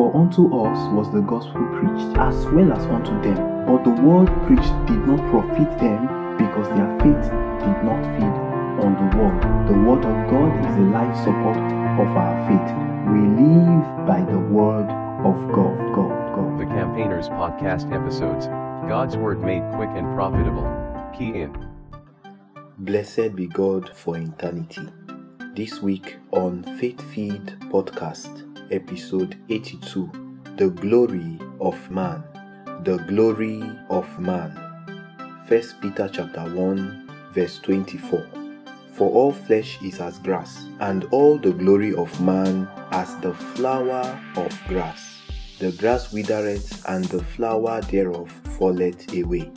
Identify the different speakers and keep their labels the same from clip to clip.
Speaker 1: For unto us was the gospel preached, as well as unto them. But the word preached did not profit them, because their faith did not feed on the word. The word of God is the life support of our faith. We live by the word of God. God, God.
Speaker 2: The Campaigners Podcast episodes God's Word made quick and profitable. Key in.
Speaker 1: Blessed be God for eternity. This week on Faith Feed Podcast, episode 82 The Glory of Man. The Glory of Man. 1 Peter chapter 1, verse 24. For all flesh is as grass, and all the glory of man as the flower of grass. The grass withereth, and the flower thereof falleth away.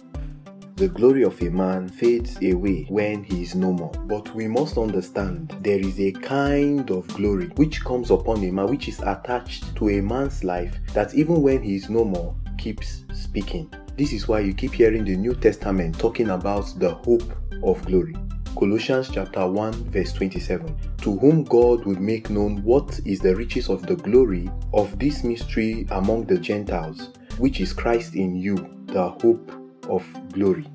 Speaker 1: The glory of a man fades away when he is no more. But we must understand there is a kind of glory which comes upon a man, which is attached to a man's life, that even when he is no more, keeps speaking. This is why you keep hearing the New Testament talking about the hope of glory. Colossians chapter 1 verse 27 To whom God would make known what is the riches of the glory of this mystery among the Gentiles, which is Christ in you, the hope of glory.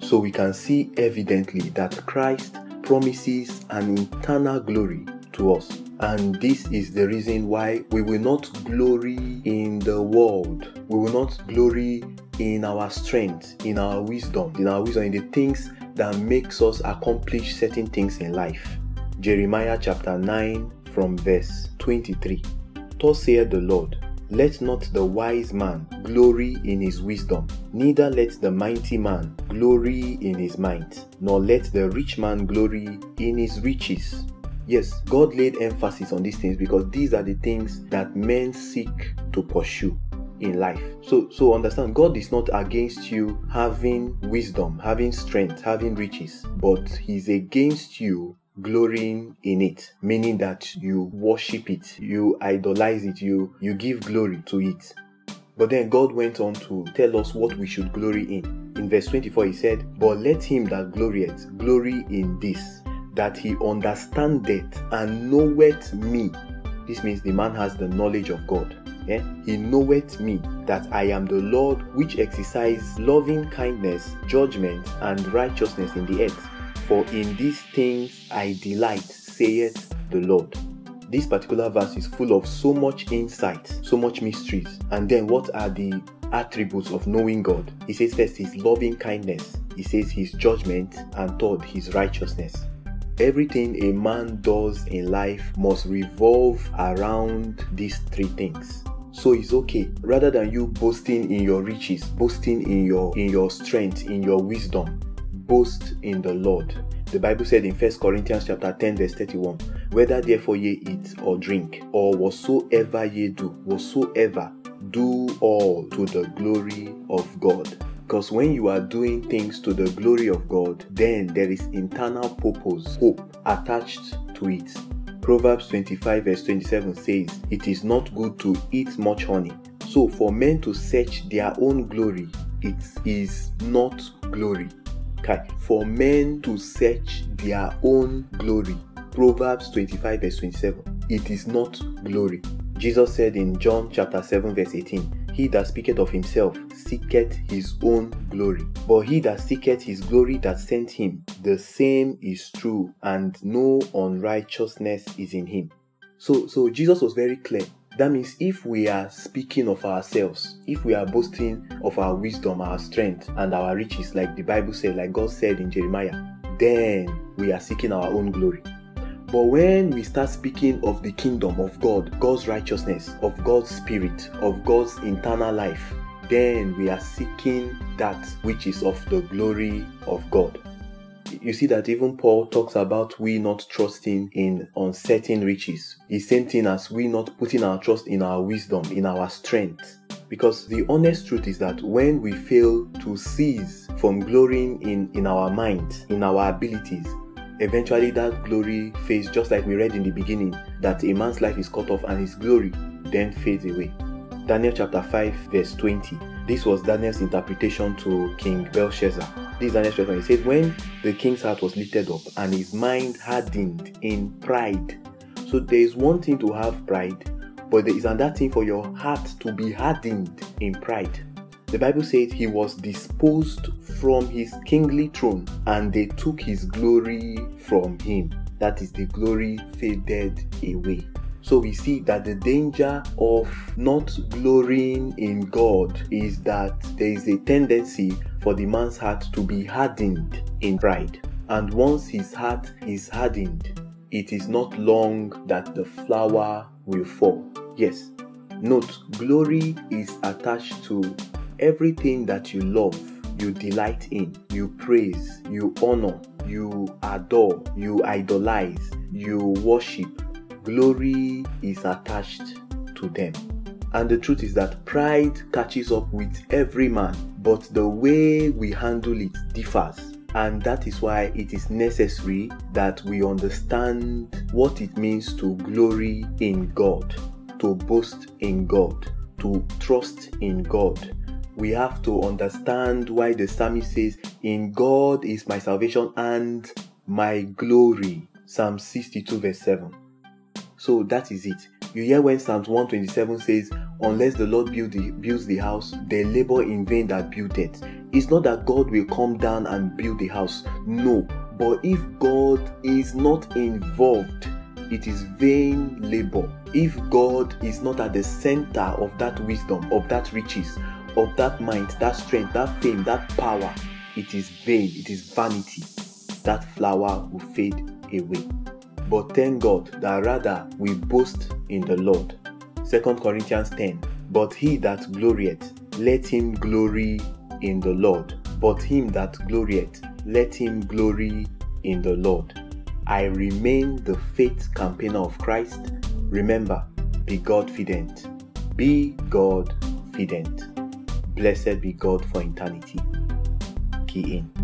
Speaker 1: So we can see evidently that Christ promises an eternal glory to us. And this is the reason why we will not glory in the world. We will not glory in our strength, in our wisdom, in our wisdom, in the things that makes us accomplish certain things in life. Jeremiah chapter 9 from verse 23. Thus saith the Lord, let not the wise man glory in his wisdom, neither let the mighty man glory in his might, nor let the rich man glory in his riches. Yes, God laid emphasis on these things because these are the things that men seek to pursue in life. So so understand God is not against you having wisdom, having strength, having riches, but he's against you glorying in it meaning that you worship it you idolize it you you give glory to it. But then god went on to tell us what we should glory in. In verse 24 he said but let him that glorieth glory in this that he understandeth and knoweth me. This means the man has the knowledge of god. He knoweth me that i am the lord which exercise loving kindness judgment and righteousness in the earth for in these things I delight, saith the Lord. This particular verse is full of so much insight, so much mysteries. And then, what are the attributes of knowing God? He says, first, his loving kindness, he says, his judgment, and third, his righteousness. Everything a man does in life must revolve around these three things so it's okay rather than you boasting in your riches boasting in your in your strength in your wisdom boast in the Lord. The Bible said in 1 Corinthians chapter 10 verse 31, whether therefore ye eat or drink or whatsoever ye do, whatsoever do all to the glory of God. Because when you are doing things to the glory of God, then there is internal purpose, hope attached to it. Proverbs 25 verse 27 says, It is not good to eat much honey. So for men to search their own glory, it is not glory for men to search their own glory. Proverbs 25, verse 27. It is not glory. Jesus said in John chapter 7, verse 18, He that speaketh of himself seeketh his own glory. But he that seeketh his glory that sent him, the same is true, and no unrighteousness is in him. So, so Jesus was very clear that means if we are speaking of ourselves, if we are boasting of our wisdom, our strength, and our riches, like the Bible said, like God said in Jeremiah, then we are seeking our own glory. But when we start speaking of the kingdom of God, God's righteousness, of God's spirit, of God's internal life, then we are seeking that which is of the glory of God you see that even Paul talks about we not trusting in uncertain riches. The same thing as we not putting our trust in our wisdom, in our strength. Because the honest truth is that when we fail to cease from glorying in, in our mind, in our abilities, eventually that glory fades, just like we read in the beginning, that a man's life is cut off and his glory then fades away. Daniel chapter 5, verse 20. This was Daniel's interpretation to King Belshazzar. This version. He says, When the king's heart was lifted up and his mind hardened in pride. So there is one thing to have pride, but there is another thing for your heart to be hardened in pride. The Bible says he was disposed from his kingly throne and they took his glory from him. That is, the glory faded away. So we see that the danger of not glorying in God is that there is a tendency for the man's heart to be hardened in pride. And once his heart is hardened, it is not long that the flower will fall. Yes, note glory is attached to everything that you love, you delight in, you praise, you honor, you adore, you idolize, you worship. Glory is attached to them. And the truth is that pride catches up with every man, but the way we handle it differs. And that is why it is necessary that we understand what it means to glory in God, to boast in God, to trust in God. We have to understand why the psalmist says, In God is my salvation and my glory. Psalm 62, verse 7. So that is it. You hear when Psalms 127 says, Unless the Lord build the, builds the house, they labor in vain that build it. It's not that God will come down and build the house. No. But if God is not involved, it is vain labor. If God is not at the center of that wisdom, of that riches, of that mind, that strength, that fame, that power, it is vain, it is vanity. That flower will fade away. But thank God that rather we boast in the Lord. 2 Corinthians 10 But he that glorieth, let him glory in the Lord. But him that glorieth, let him glory in the Lord. I remain the faith campaigner of Christ. Remember, be God fident. Be God fident. Blessed be God for eternity. Key in.